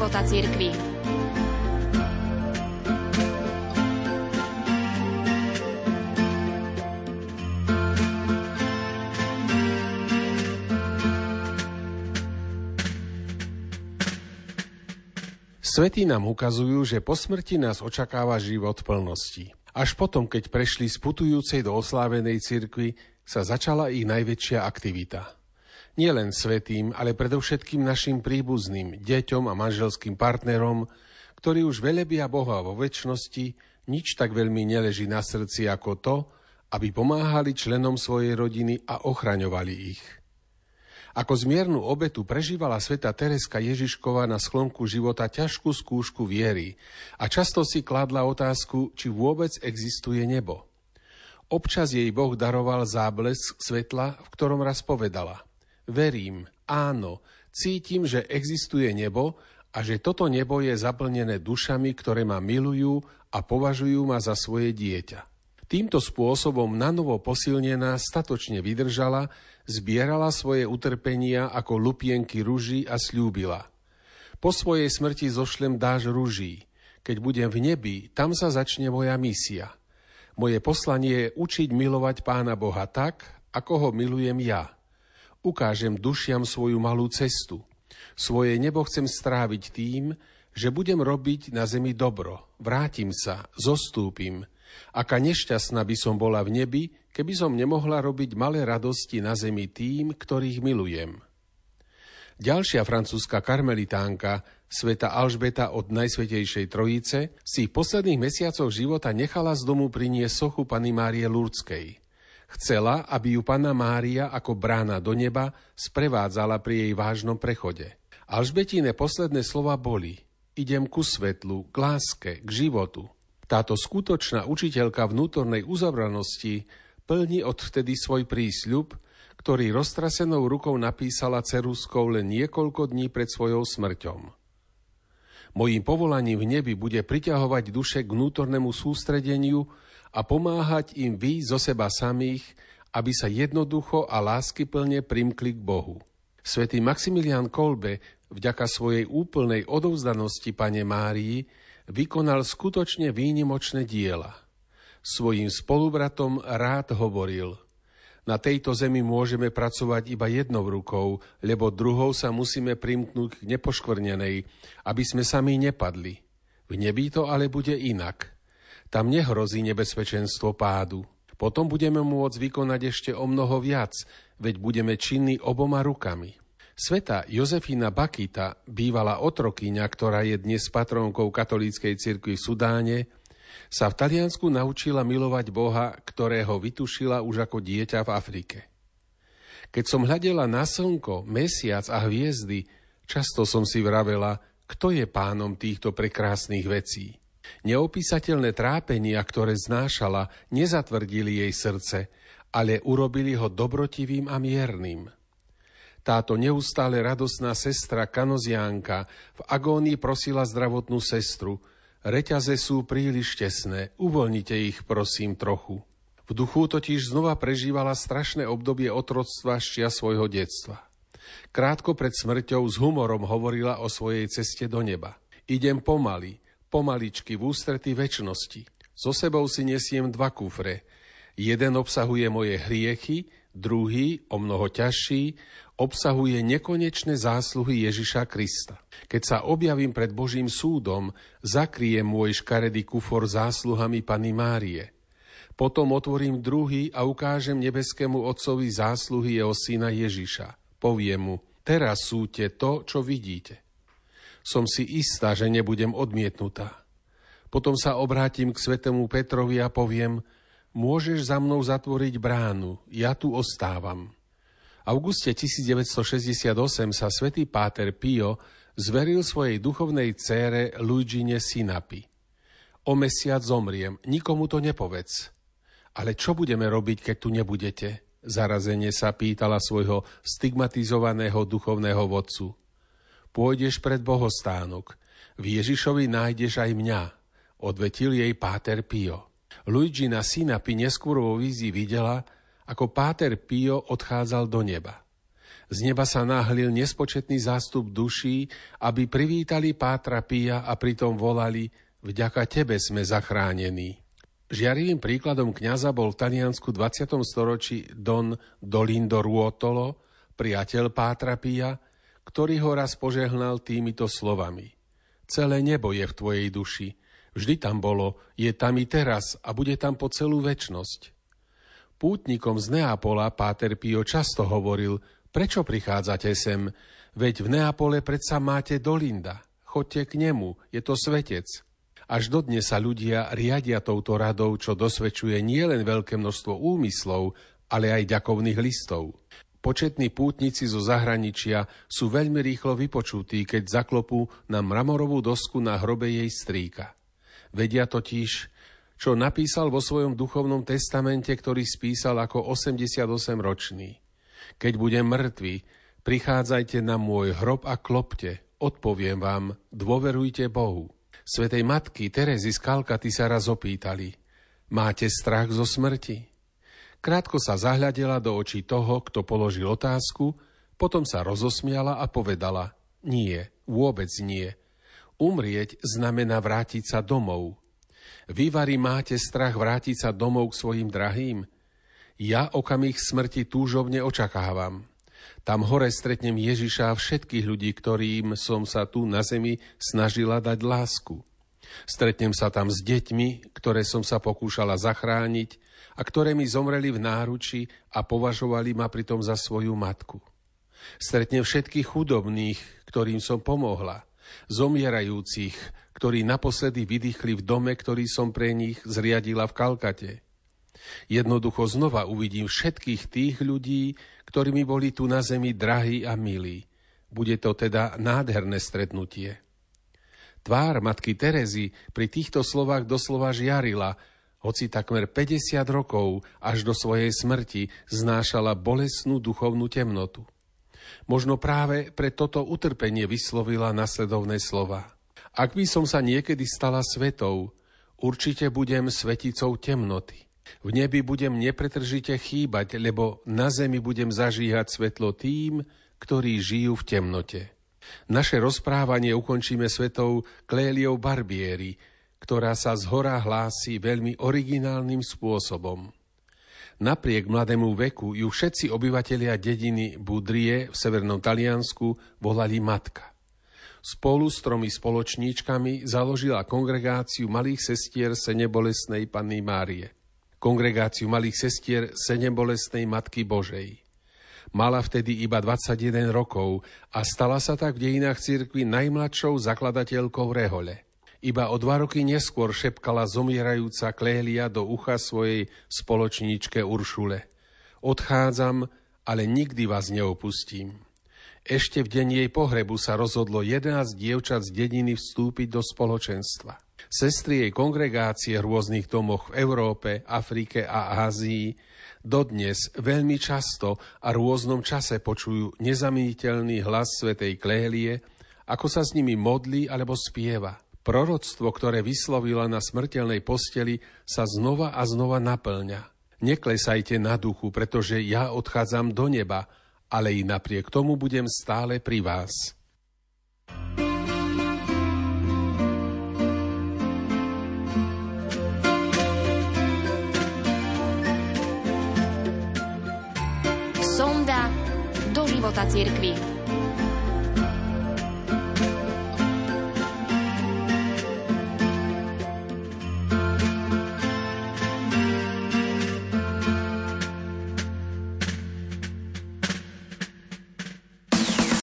života cirkvi. Svetí nám ukazujú, že po smrti nás očakáva život plnosti. Až potom, keď prešli z putujúcej do oslávenej cirkvi, sa začala ich najväčšia aktivita. Nie len svetým, ale predovšetkým našim príbuzným, deťom a manželským partnerom, ktorí už velebia Boha vo väčšnosti, nič tak veľmi neleží na srdci ako to, aby pomáhali členom svojej rodiny a ochraňovali ich. Ako zmiernu obetu prežívala sveta Tereska Ježiškova na sklonku života ťažkú skúšku viery a často si kladla otázku, či vôbec existuje nebo. Občas jej Boh daroval záblesk svetla, v ktorom raz povedala Verím, áno, cítim, že existuje nebo a že toto nebo je zaplnené dušami, ktoré ma milujú a považujú ma za svoje dieťa. Týmto spôsobom nanovo posilnená statočne vydržala zbierala svoje utrpenia ako lupienky ruží a slúbila. Po svojej smrti zošlem dáž ruží. Keď budem v nebi, tam sa začne moja misia. Moje poslanie je učiť milovať Pána Boha tak, ako ho milujem ja. Ukážem dušiam svoju malú cestu. Svoje nebo chcem stráviť tým, že budem robiť na zemi dobro. Vrátim sa, zostúpim. Aká nešťastná by som bola v nebi, keby som nemohla robiť malé radosti na zemi tým, ktorých milujem. Ďalšia francúzska karmelitánka, sveta Alžbeta od Najsvetejšej Trojice, si v posledných mesiacoch života nechala z domu priniesť sochu Pany Márie Lurdskej. Chcela, aby ju Panna Mária ako brána do neba sprevádzala pri jej vážnom prechode. Alžbetine posledné slova boli Idem ku svetlu, k láske, k životu. Táto skutočná učiteľka vnútornej uzabranosti plní odvtedy svoj prísľub, ktorý roztrasenou rukou napísala ceruskou len niekoľko dní pred svojou smrťou. Mojím povolaním v nebi bude priťahovať duše k vnútornému sústredeniu a pomáhať im vy zo seba samých, aby sa jednoducho a láskyplne primkli k Bohu. Svetý Maximilian Kolbe vďaka svojej úplnej odovzdanosti Pane Márii vykonal skutočne výnimočné diela – svojim spolubratom rád hovoril Na tejto zemi môžeme pracovať iba jednou rukou, lebo druhou sa musíme primknúť k nepoškvrnenej, aby sme sami nepadli. V nebi to ale bude inak. Tam nehrozí nebezpečenstvo pádu. Potom budeme môcť vykonať ešte o mnoho viac, veď budeme činní oboma rukami. Sveta Jozefína Bakita, bývala otrokyňa, ktorá je dnes patrónkou katolíckej cirkvi v Sudáne, sa v Taliansku naučila milovať Boha, ktorého vytušila už ako dieťa v Afrike. Keď som hľadela na slnko, mesiac a hviezdy, často som si vravela, kto je pánom týchto prekrásnych vecí. Neopísateľné trápenia, ktoré znášala, nezatvrdili jej srdce, ale urobili ho dobrotivým a miernym. Táto neustále radosná sestra Kanoziánka v agónii prosila zdravotnú sestru, Reťaze sú príliš tesné, uvoľnite ich prosím trochu. V duchu totiž znova prežívala strašné obdobie otroctva šťa svojho detstva. Krátko pred smrťou s humorom hovorila o svojej ceste do neba. Idem pomaly, pomaličky v ústrety väčšnosti. So sebou si nesiem dva kufre. Jeden obsahuje moje hriechy, druhý, o mnoho ťažší, obsahuje nekonečné zásluhy Ježiša Krista. Keď sa objavím pred Božím súdom, zakriem môj škaredý kufor zásluhami Pany Márie. Potom otvorím druhý a ukážem nebeskému Otcovi zásluhy jeho syna Ježiša. Poviem mu, teraz súte to, čo vidíte. Som si istá, že nebudem odmietnutá. Potom sa obrátim k svetému Petrovi a poviem, môžeš za mnou zatvoriť bránu, ja tu ostávam auguste 1968 sa svätý Páter Pio zveril svojej duchovnej cére Luigine Sinapi. O mesiac zomriem, nikomu to nepovedz. Ale čo budeme robiť, keď tu nebudete? Zarazenie sa pýtala svojho stigmatizovaného duchovného vodcu. Pôjdeš pred bohostánok. V Ježišovi nájdeš aj mňa, odvetil jej Páter Pio. Luigina Sinapi neskôr vo vízii videla, ako Páter Pio odchádzal do neba. Z neba sa náhlil nespočetný zástup duší, aby privítali Pátra Pia a pritom volali Vďaka tebe sme zachránení. Žiarivým príkladom kňaza bol v Taliansku 20. storočí Don Dolindo Ruotolo, priateľ Pátra Pia, ktorý ho raz požehnal týmito slovami. Celé nebo je v tvojej duši. Vždy tam bolo, je tam i teraz a bude tam po celú väčnosť. Pútnikom z Neapola Páter Pio často hovoril, prečo prichádzate sem, veď v Neapole predsa máte Dolinda, chodte k nemu, je to svetec. Až dodnes sa ľudia riadia touto radou, čo dosvedčuje nielen veľké množstvo úmyslov, ale aj ďakovných listov. Početní pútnici zo zahraničia sú veľmi rýchlo vypočutí, keď zaklopú na mramorovú dosku na hrobe jej strýka. Vedia totiž, čo napísal vo svojom duchovnom testamente, ktorý spísal ako 88-ročný. Keď budem mŕtvy, prichádzajte na môj hrob a klopte, odpoviem vám, dôverujte Bohu. Svetej matky Terezy z Kalkaty sa raz opýtali, máte strach zo smrti? Krátko sa zahľadela do očí toho, kto položil otázku, potom sa rozosmiala a povedala, nie, vôbec nie. Umrieť znamená vrátiť sa domov. Vy, Vary, máte strach vrátiť sa domov k svojim drahým? Ja okamih smrti túžobne očakávam. Tam hore stretnem Ježiša a všetkých ľudí, ktorým som sa tu na zemi snažila dať lásku. Stretnem sa tam s deťmi, ktoré som sa pokúšala zachrániť a ktoré mi zomreli v náruči a považovali ma pritom za svoju matku. Stretnem všetkých chudobných, ktorým som pomohla, zomierajúcich, ktorí naposledy vydýchli v dome, ktorý som pre nich zriadila v Kalkate. Jednoducho znova uvidím všetkých tých ľudí, ktorí mi boli tu na zemi drahí a milí. Bude to teda nádherné stretnutie. Tvár matky Terezy pri týchto slovách doslova žiarila, hoci takmer 50 rokov až do svojej smrti znášala bolesnú duchovnú temnotu. Možno práve pre toto utrpenie vyslovila nasledovné slova. Ak by som sa niekedy stala svetou, určite budem sveticou temnoty. V nebi budem nepretržite chýbať, lebo na zemi budem zažíhať svetlo tým, ktorí žijú v temnote. Naše rozprávanie ukončíme svetou Kléliou Barbieri, ktorá sa z hora hlási veľmi originálnym spôsobom. Napriek mladému veku ju všetci obyvatelia dediny Budrie v severnom Taliansku volali matka. Spolu s tromi spoločníčkami založila kongregáciu malých sestier Senebolesnej Panny Márie – kongregáciu malých sestier Senebolestnej Matky Božej. Mala vtedy iba 21 rokov a stala sa tak v dejinách cirkvi najmladšou zakladateľkou Rehole. Iba o dva roky neskôr šepkala zomierajúca Klélia do ucha svojej spoločníčke Uršule. Odchádzam, ale nikdy vás neopustím. Ešte v deň jej pohrebu sa rozhodlo 11 dievčat z dediny vstúpiť do spoločenstva. Sestry jej kongregácie v rôznych domoch v Európe, Afrike a Ázii dodnes veľmi často a rôznom čase počujú nezameniteľný hlas svätej Klélie, ako sa s nimi modlí alebo spieva. Proroctvo, ktoré vyslovila na smrteľnej posteli, sa znova a znova naplňa. Neklesajte na duchu, pretože ja odchádzam do neba, ale i napriek tomu budem stále pri vás. Sonda do života cirkvi.